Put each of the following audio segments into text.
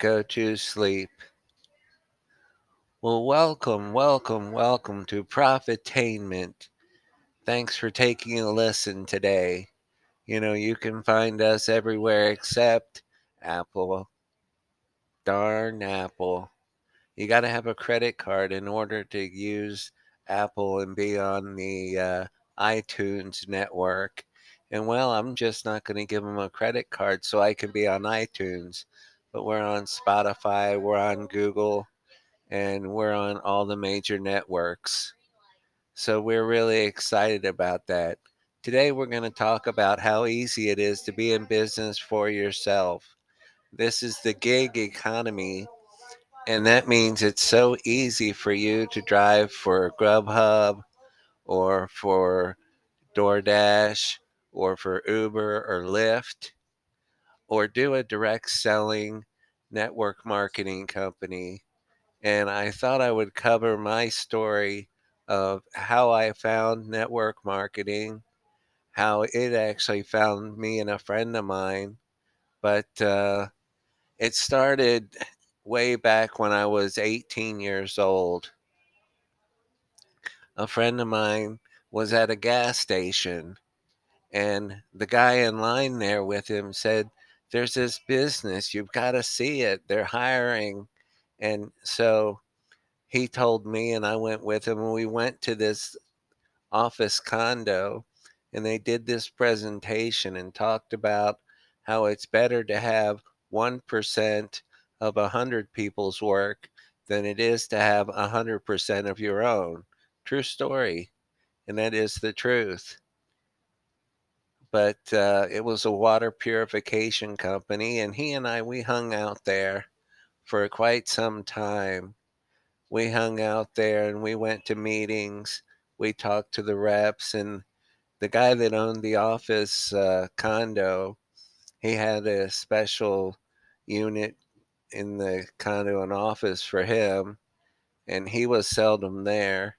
go to sleep. Well, welcome, welcome, welcome to Profitainment. Thanks for taking a listen today. You know, you can find us everywhere except Apple. Darn Apple. You got to have a credit card in order to use Apple and be on the uh, iTunes network. And well, I'm just not going to give them a credit card so I can be on iTunes. But we're on Spotify, we're on Google, and we're on all the major networks. So we're really excited about that. Today, we're going to talk about how easy it is to be in business for yourself. This is the gig economy, and that means it's so easy for you to drive for Grubhub or for DoorDash or for Uber or Lyft or do a direct selling network marketing company. And I thought I would cover my story of how I found network marketing how it actually found me and a friend of mine. But uh, it started way back when I was 18 years old. A friend of mine was at a gas station, and the guy in line there with him said, There's this business, you've got to see it. They're hiring. And so he told me, and I went with him, and we went to this office condo and they did this presentation and talked about how it's better to have 1% of 100 people's work than it is to have 100% of your own. True story. And that is the truth. But uh, it was a water purification company, and he and I, we hung out there for quite some time. We hung out there and we went to meetings. We talked to the reps, and the guy that owned the office uh, condo, he had a special unit in the condo and office for him, and he was seldom there.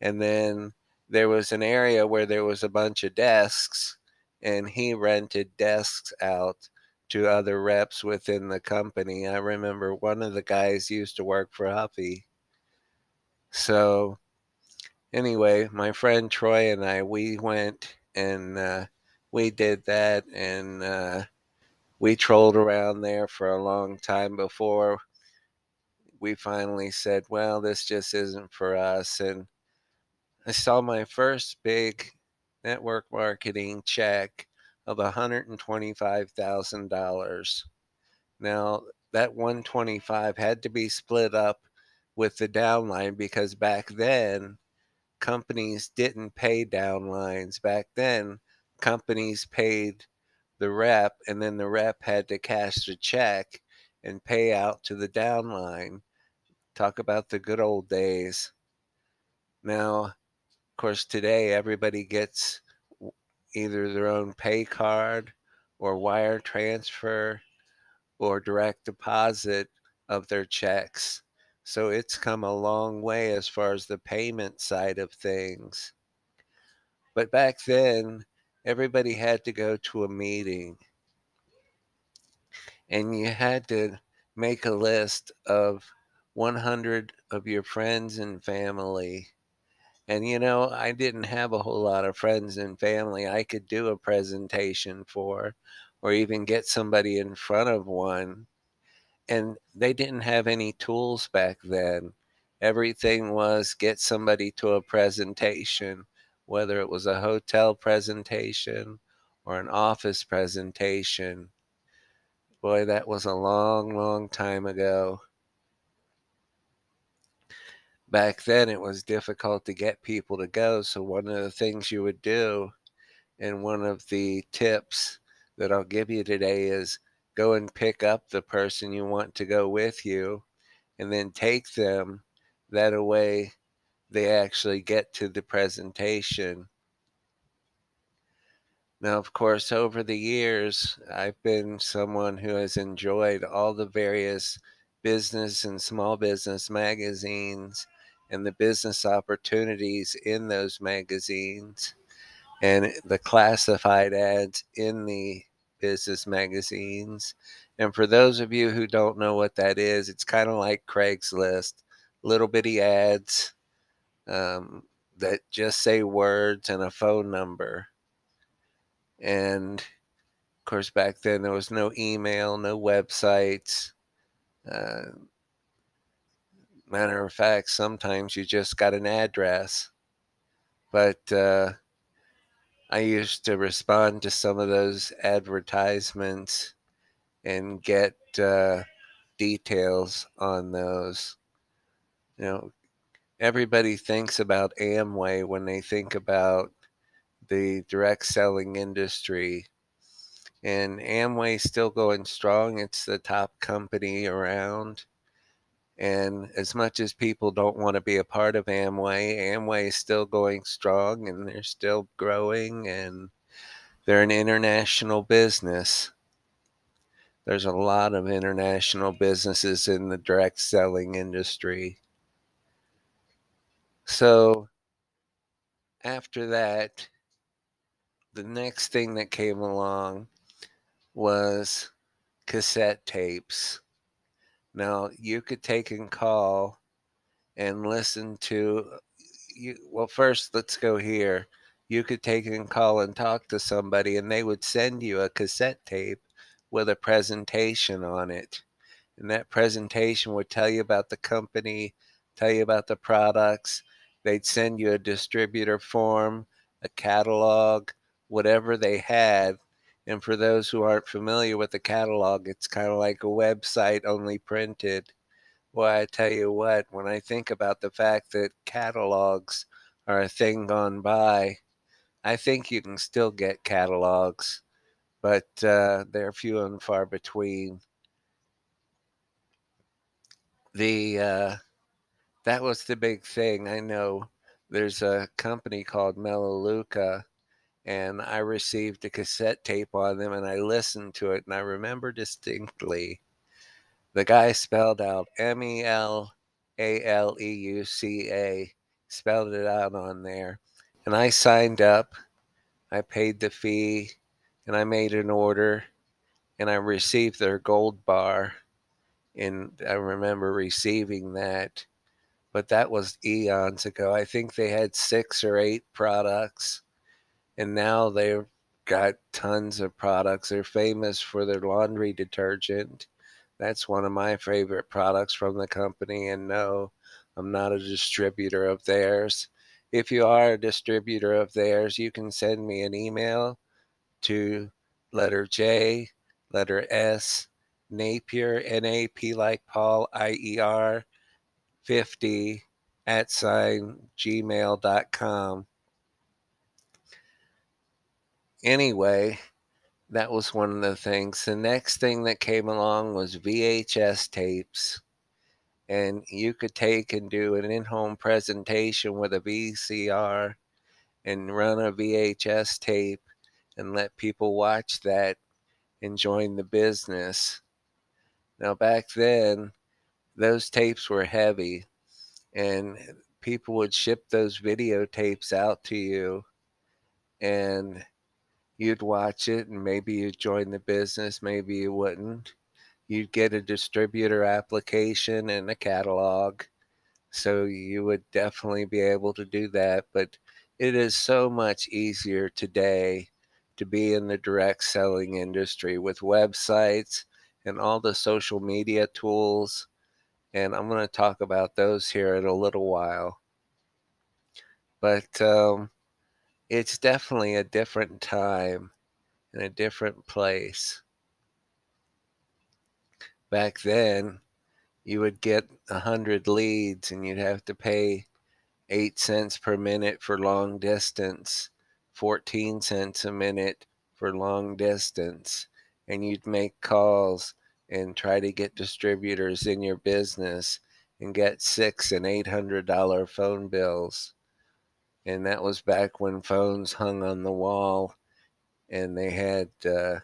And then there was an area where there was a bunch of desks, and he rented desks out to other reps within the company. I remember one of the guys used to work for Huffy. So anyway, my friend Troy and I, we went and uh, we did that, and uh, we trolled around there for a long time before we finally said, well, this just isn't for us. And I saw my first big network marketing check of $125,000. Now, that 125 had to be split up with the downline because back then companies didn't pay downlines. Back then, companies paid the rep, and then the rep had to cash the check and pay out to the downline. Talk about the good old days. Now, of course, today everybody gets either their own pay card or wire transfer or direct deposit of their checks. So it's come a long way as far as the payment side of things. But back then, everybody had to go to a meeting and you had to make a list of 100 of your friends and family. And you know, I didn't have a whole lot of friends and family I could do a presentation for or even get somebody in front of one and they didn't have any tools back then. Everything was get somebody to a presentation, whether it was a hotel presentation or an office presentation. Boy, that was a long, long time ago. Back then, it was difficult to get people to go. So, one of the things you would do, and one of the tips that I'll give you today is go and pick up the person you want to go with you and then take them. That way, they actually get to the presentation. Now, of course, over the years, I've been someone who has enjoyed all the various business and small business magazines and the business opportunities in those magazines and the classified ads in the business magazines. And for those of you who don't know what that is, it's kind of like Craigslist, little bitty ads um, that just say words and a phone number. And of course, back then there was no email, no websites. Uh, matter of fact, sometimes you just got an address. But uh, I used to respond to some of those advertisements and get uh, details on those. You know, everybody thinks about Amway when they think about the direct selling industry. And Amway's still going strong. It's the top company around. And as much as people don't want to be a part of Amway, Amway is still going strong and they're still growing and they're an international business. There's a lot of international businesses in the direct selling industry. So after that, the next thing that came along was cassette tapes. Now you could take and call and listen to uh, you. Well, first let's go here. You could take and call and talk to somebody, and they would send you a cassette tape with a presentation on it. And that presentation would tell you about the company, tell you about the products. They'd send you a distributor form, a catalog, whatever they had and for those who aren't familiar with the catalog, it's kind of like a website only printed. Well, I tell you what, when I think about the fact that catalogs are a thing gone by, I think you can still get catalogs, but uh, they're few and far between. The uh, that was the big thing. I know there's a company called Melaleuca and I received a cassette tape on them and I listened to it and I remember distinctly the guy spelled out M E L A L E U C A, spelled it out on there. And I signed up, I paid the fee, and I made an order and I received their gold bar. And I remember receiving that, but that was eons ago. I think they had six or eight products and now they've got tons of products. They're famous for their laundry detergent. That's one of my favorite products from the company. And no, I'm not a distributor of theirs. If you are a distributor of theirs, you can send me an email to letter J, letter S, Napier, N A P like Paul, I E R, 50 at sign gmail.com anyway, that was one of the things. The next thing that came along was VHS tapes. And you could take and do an in home presentation with a VCR and run a VHS tape and let people watch that and join the business. Now, back then, those tapes were heavy, and people would ship those videotapes out to you. And you'd watch it and maybe you'd join the business, maybe you wouldn't. You'd get a distributor application and a catalog. So you would definitely be able to do that. But it is so much easier today to be in the direct selling industry with websites and all the social media tools. And I'm going to talk about those here in a little while. But um, it's definitely a different time and a different place. Back then, you would get a hundred leads and you'd have to pay eight cents per minute for long distance, 14 cents a minute for long distance, and you'd make calls and try to get distributors in your business and get six and eight hundred dollar phone bills and that was back when phones hung on the wall and they had uh,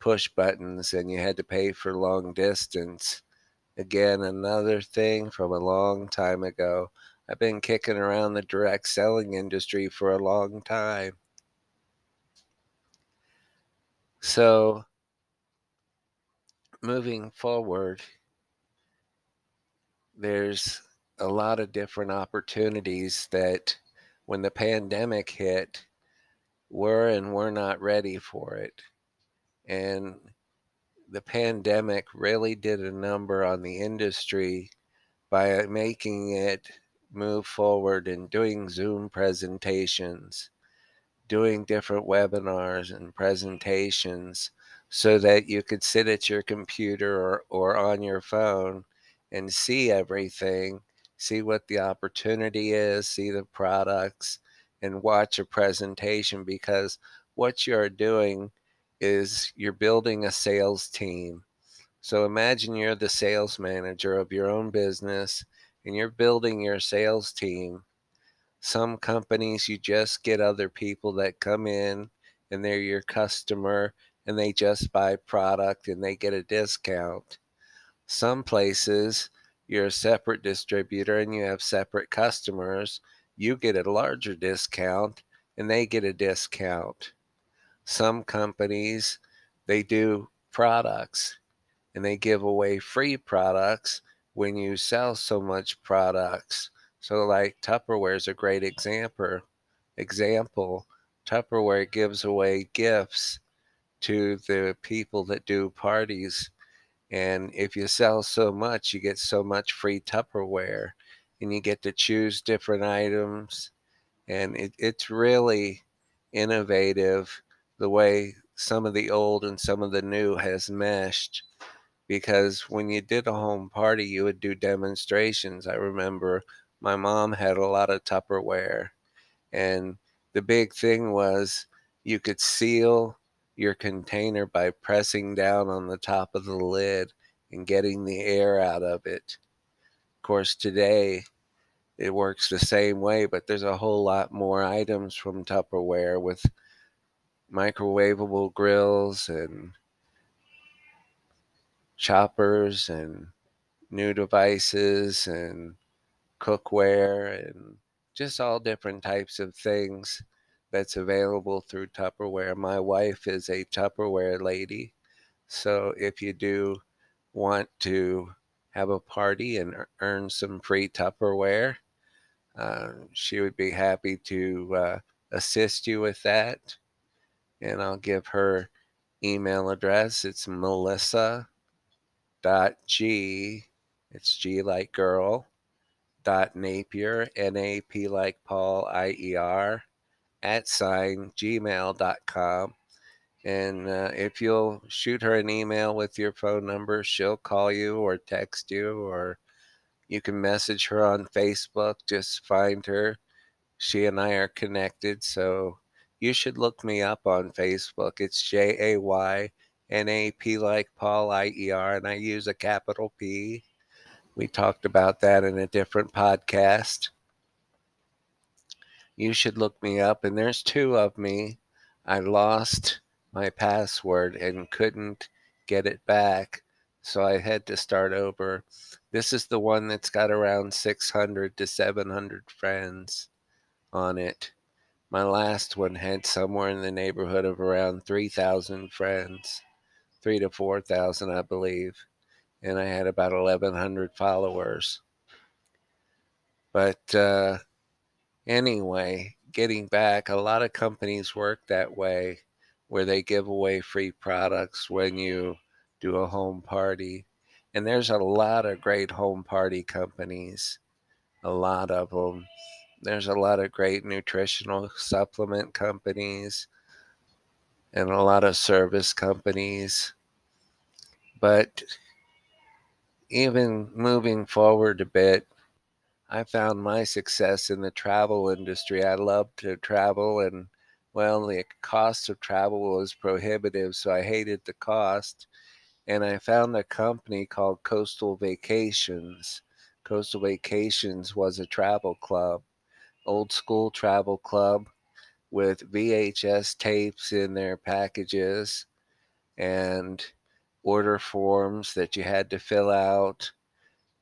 push buttons and you had to pay for long distance. Again, another thing from a long time ago. I've been kicking around the direct selling industry for a long time. So, moving forward, there's a lot of different opportunities that when the pandemic hit, were and we're not ready for it. And the pandemic really did a number on the industry by making it move forward and doing Zoom presentations, doing different webinars and presentations so that you could sit at your computer or, or on your phone and see everything, see what the opportunity is, see the products, and watch a presentation because what you're doing is you're building a sales team. So imagine you're the sales manager of your own business and you're building your sales team. Some companies, you just get other people that come in and they're your customer and they just buy product and they get a discount. Some places, you're a separate distributor and you have separate customers. You get a larger discount and they get a discount. Some companies, they do products and they give away free products when you sell so much products. So like Tupperware is a great example. Example, Tupperware gives away gifts to the people that do parties. And if you sell so much, you get so much free Tupperware and you get to choose different items. And it, it's really innovative the way some of the old and some of the new has meshed because when you did a home party you would do demonstrations i remember my mom had a lot of tupperware and the big thing was you could seal your container by pressing down on the top of the lid and getting the air out of it. Of course today it works the same way but there's a whole lot more items from tupperware with microwavable grills and choppers and new devices and cookware and just all different types of things that's available through Tupperware. My wife is a Tupperware lady. So if you do want to have a party and earn some free Tupperware, uh, she would be happy to uh, assist you with that and I'll give her email address. It's melissa dot g it's g like girl dot napier n-a-p like paul i-e-r at sign gmail.com and uh, if you'll shoot her an email with your phone number she'll call you or text you or you can message her on facebook just find her she and i are connected so you should look me up on Facebook. It's J A Y N A P like Paul I E R, and I use a capital P. We talked about that in a different podcast. You should look me up, and there's two of me. I lost my password and couldn't get it back, so I had to start over. This is the one that's got around 600 to 700 friends on it. My last one had somewhere in the neighborhood of around 3,000 friends, three to 4,000, I believe. And I had about 1,100 followers. But uh, anyway, getting back, a lot of companies work that way where they give away free products when you do a home party. And there's a lot of great home party companies, a lot of them there's a lot of great nutritional supplement companies and a lot of service companies. But even moving forward a bit, I found my success in the travel industry. I love to travel, and well, the cost of travel was prohibitive, so I hated the cost. And I found a company called Coastal Vacations. Coastal Vacations was a travel club old school travel club with VHS tapes in their packages and order forms that you had to fill out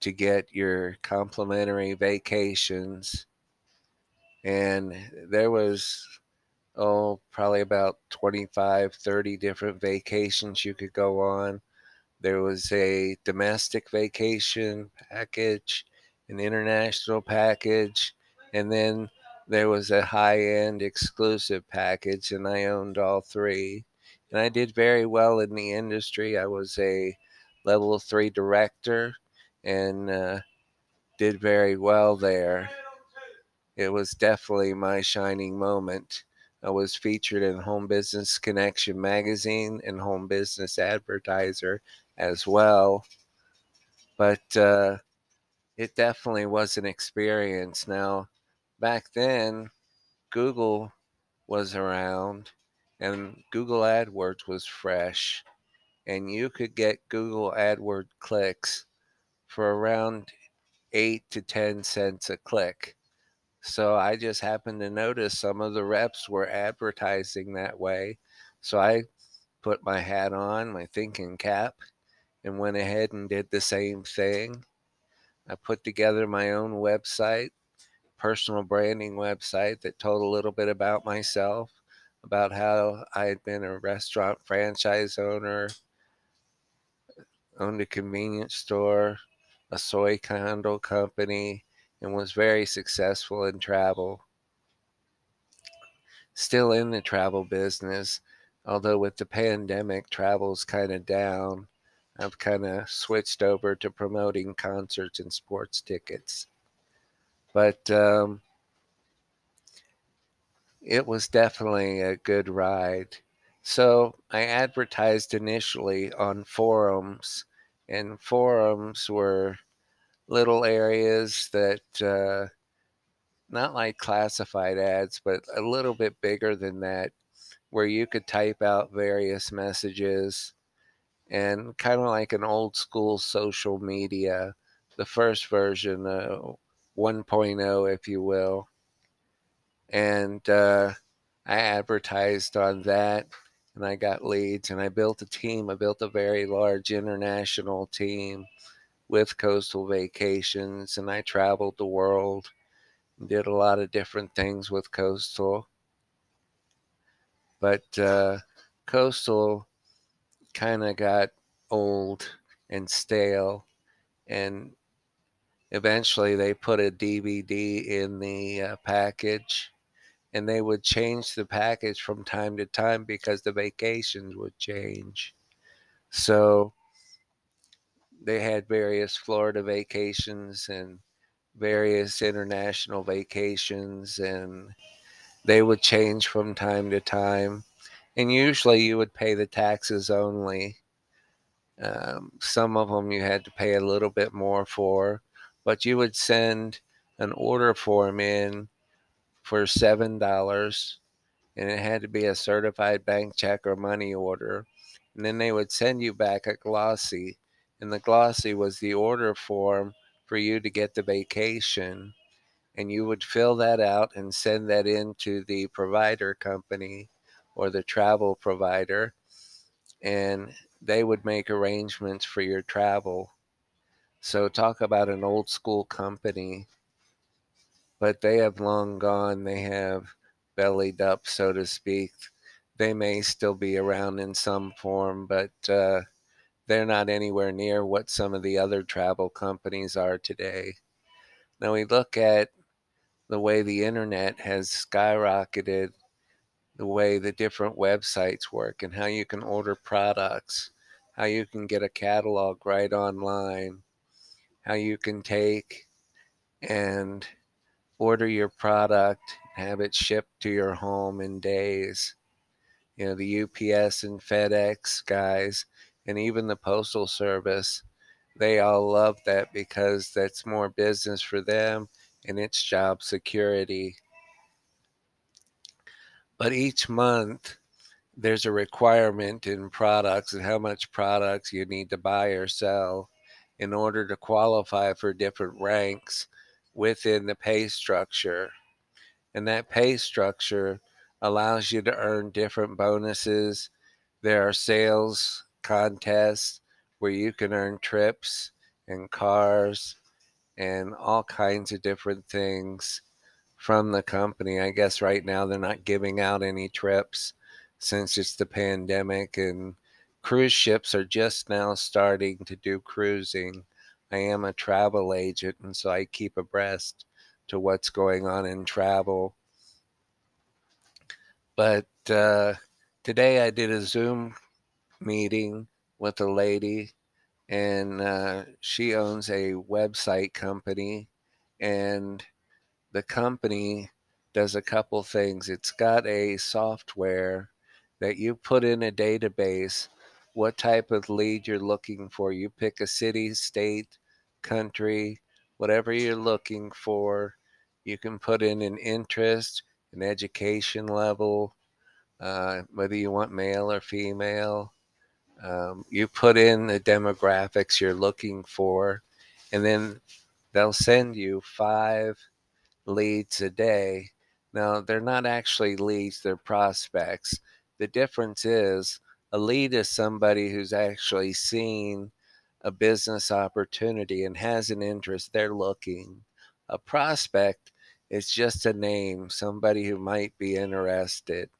to get your complimentary vacations. And there was oh, probably about 25, 30 different vacations you could go on. There was a domestic vacation package, an international package, and then there was a high end exclusive package, and I owned all three. And I did very well in the industry. I was a level three director and uh, did very well there. It was definitely my shining moment. I was featured in Home Business Connection magazine and Home Business Advertiser as well. But uh, it definitely was an experience. Now, back then, Google was around and Google AdWords was fresh, and you could get Google AdWords clicks for around 8 to 10 cents a click. So I just happened to notice some of the reps were advertising that way. So I put my hat on, my thinking cap, and went ahead and did the same thing. I put together my own website, personal branding website that told a little bit about myself, about how I had been a restaurant franchise owner, owned a convenience store, a soy condo company, and was very successful in travel. Still in the travel business, although with the pandemic, travel's kind of down. I've kind of switched over to promoting concerts and sports tickets. But um, it was definitely a good ride. So I advertised initially on forums, and forums were little areas that, uh, not like classified ads, but a little bit bigger than that, where you could type out various messages and kind of like an old school social media, the first version, uh, 1.0, if you will. And uh, I advertised on that and I got leads and I built a team. I built a very large international team with Coastal Vacations and I traveled the world and did a lot of different things with Coastal. But uh, Coastal kind of got old and stale and eventually they put a DVD in the uh, package and they would change the package from time to time because the vacations would change. So they had various Florida vacations and various international vacations and they would change from time to time and usually you would pay the taxes only. Um, some of them you had to pay a little bit more for, but you would send an order form in for seven dollars, and it had to be a certified bank check or money order, and then they would send you back a glossy, and the glossy was the order form for you to get the vacation, and you would fill that out and send that in to the provider company or the travel provider, and they would make arrangements for your travel. So, talk about an old school company, but they have long gone. They have bellied up, so to speak. They may still be around in some form, but uh, they're not anywhere near what some of the other travel companies are today. Now, we look at the way the internet has skyrocketed the way the different websites work and how you can order products, how you can get a catalog right online, how you can take and order your product, have it shipped to your home in days. You know, the UPS and FedEx guys, and even the Postal Service, they all love that because that's more business for them and it's job security but each month there's a requirement in products and how much products you need to buy or sell in order to qualify for different ranks within the pay structure. And that pay structure allows you to earn different bonuses. There are sales contests where you can earn trips and cars and all kinds of different things from the company. I guess right now they're not giving out any trips since it's the pandemic and cruise ships are just now starting to do cruising. I am a travel agent and so I keep abreast to what's going on in travel. But uh, today I did a Zoom meeting with a lady and uh, she owns a website company and the company does a couple things. It's got a software that you put in a database what type of lead you're looking for. You pick a city, state, country, whatever you're looking for. You can put in an interest, an education level, uh, whether you want male or female. Um, you put in the demographics you're looking for, and then they'll send you five leads a day. Now, they're not actually leads, they're prospects. The difference is a lead is somebody who's actually seen a business opportunity and has an interest, they're looking. A prospect is just a name, somebody who might be interested.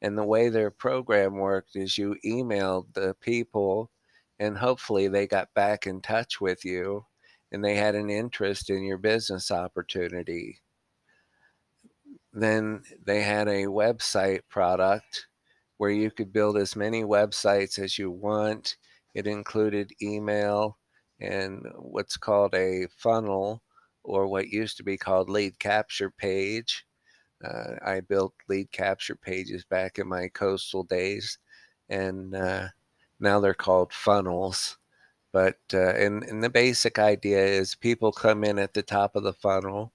And the way their program worked is you emailed the people, and hopefully they got back in touch with you and they had an interest in your business opportunity. Then they had a website product where you could build as many websites as you want. It included email and what's called a funnel or what used to be called lead capture page. Uh, I built lead capture pages back in my coastal days, and uh, now they're called funnels. But uh, and, and the basic idea is people come in at the top of the funnel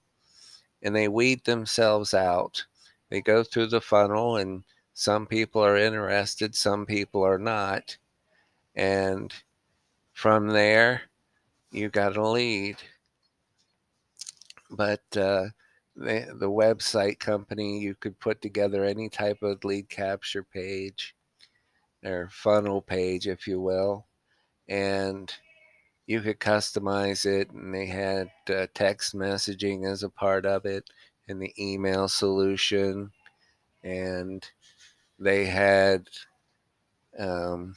and they weed themselves out. They go through the funnel, and some people are interested, some people are not. And from there, you got a lead. But uh, the, the website company, you could put together any type of lead capture page or funnel page, if you will. And you could customize it and they had uh, text messaging as a part of it and the email solution and they had um,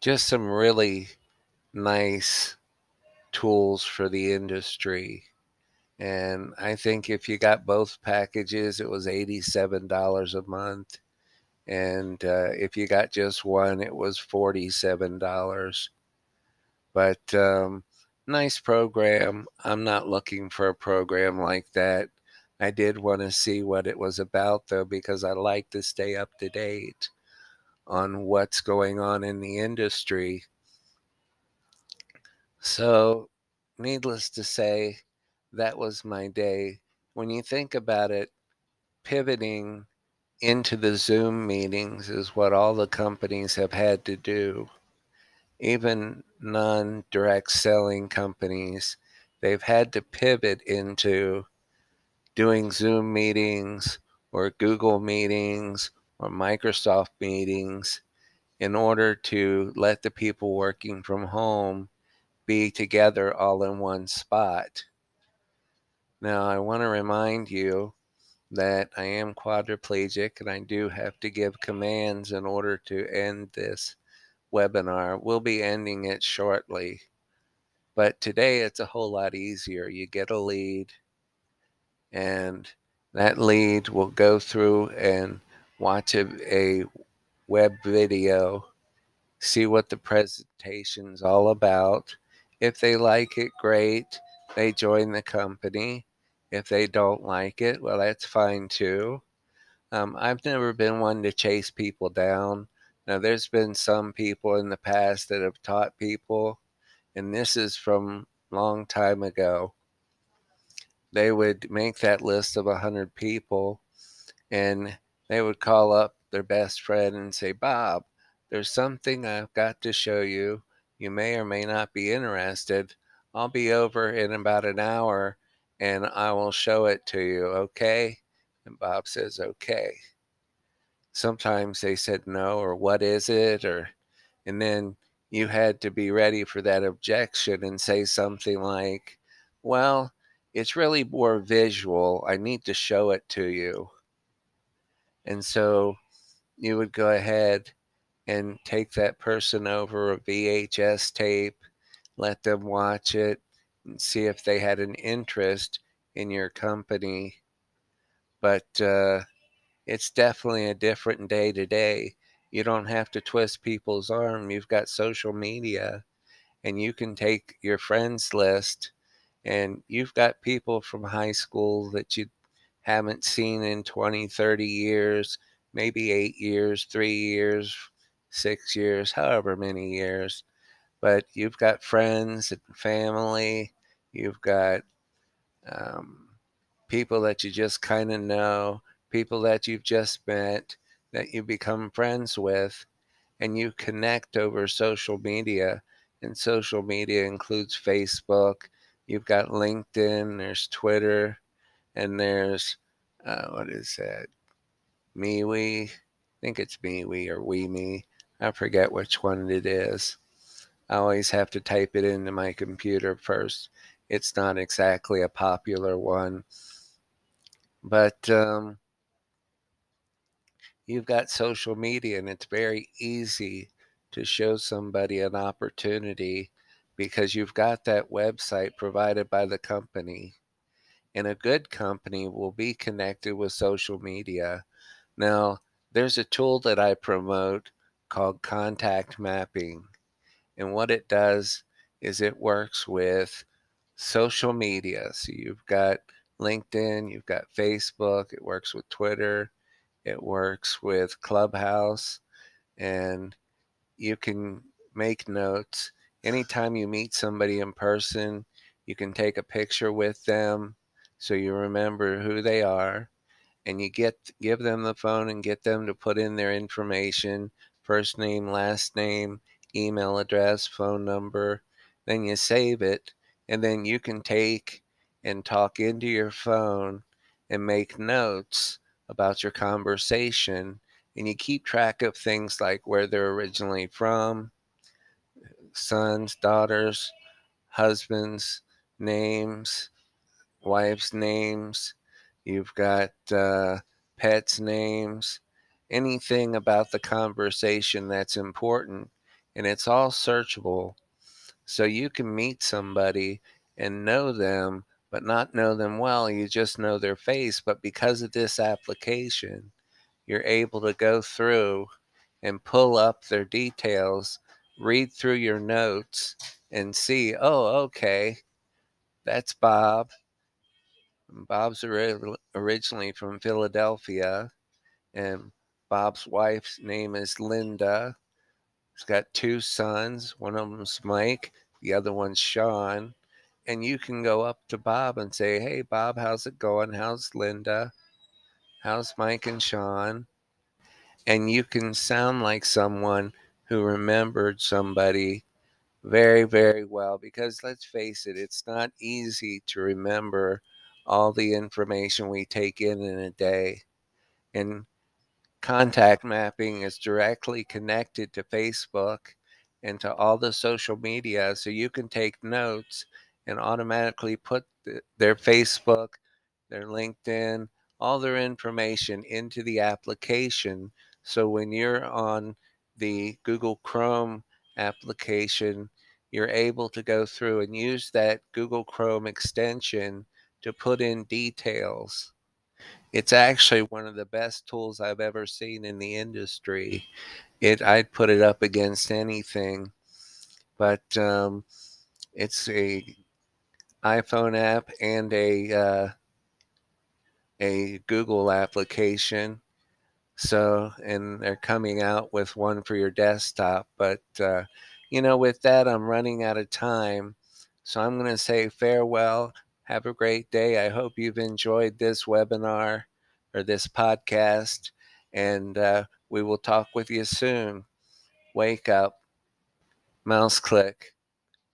just some really nice tools for the industry and i think if you got both packages it was $87 a month and uh, if you got just one it was $47 but um, nice program. I'm not looking for a program like that. I did want to see what it was about, though, because I like to stay up to date on what's going on in the industry. So, needless to say, that was my day. When you think about it, pivoting into the Zoom meetings is what all the companies have had to do even non direct selling companies, they've had to pivot into doing Zoom meetings or Google meetings or Microsoft meetings in order to let the people working from home be together all in one spot. Now, I want to remind you that I am quadriplegic and I do have to give commands in order to end this webinar. We'll be ending it shortly. But today it's a whole lot easier. You get a lead, and that lead will go through and watch a, a web video, see what the presentation's all about. If they like it, great. They join the company. If they don't like it, well, that's fine too. Um, I've never been one to chase people down. Now, there's been some people in the past that have taught people, and this is from long time ago. They would make that list of a 100 people, and they would call up their best friend and say, Bob, there's something I've got to show you. You may or may not be interested. I'll be over in about an hour and I will show it to you, okay? And Bob says, okay sometimes they said no or what is it or and then you had to be ready for that objection and say something like well it's really more visual. I need to show it to you. And so you would go ahead and take that person over a VHS tape, let them watch it, and see if they had an interest in your company. But uh, it's definitely a different day today. You don't have to twist people's arm. You've got social media, and you can take your friends list, and you've got people from high school that you haven't seen in 20, 30 years, maybe eight years, three years, six years, however many years. But you've got friends and family, you've got um, people that you just kind of know, people that you've just met, that you become friends with, and you connect over social media. And social media includes Facebook, you've got LinkedIn, there's Twitter, and there's uh, what is that? MeWe. I think it's MeWe or WeMe. I forget which one it is. I always have to type it into my computer first. It's not exactly a popular one, but um, you've got social media, and it's very easy to show somebody an opportunity because you've got that website provided by the company and a good company will be connected with social media. Now, there's a tool that I promote called contact mapping. And what it does is it works with social media. So you've got LinkedIn, you've got Facebook, it works with Twitter, it works with Clubhouse, and you can make notes. Anytime you meet somebody in person, you can take a picture with them so you remember who they are and you get give them the phone and get them to put in their information first name last name email address phone number then you save it and then you can take and talk into your phone and make notes about your conversation and you keep track of things like where they're originally from sons daughters husbands names wives' names, you've got uh, pets' names, anything about the conversation that's important, and it's all searchable. So you can meet somebody and know them, but not know them well. You just know their face. But because of this application, you're able to go through and pull up their details, read through your notes, and see, oh, okay, that's Bob. Bob's originally from Philadelphia, and Bob's wife's name is Linda. He's got two sons. One of them's Mike, the other one's Sean. And you can go up to Bob and say, Hey, Bob, how's it going? How's Linda? How's Mike and Sean? And you can sound like someone who remembered somebody very, very well because let's face it, it's not easy to remember all the information we take in in a day. And contact mapping is directly connected to Facebook and to all the social media. So you can take notes and automatically put the, their Facebook, their LinkedIn, all their information into the application. So when you're on the Google Chrome application, you're able to go through and use that Google Chrome extension to put in details. It's actually one of the best tools I've ever seen in the industry. It I'd put it up against anything, but um, it's a iPhone app and a uh, a Google application. So, and they're coming out with one for your desktop. But, uh, you know, with that, I'm running out of time. So I'm going to say farewell. Have a great day. I hope you've enjoyed this webinar or this podcast, and uh, we will talk with you soon. Wake up, mouse click.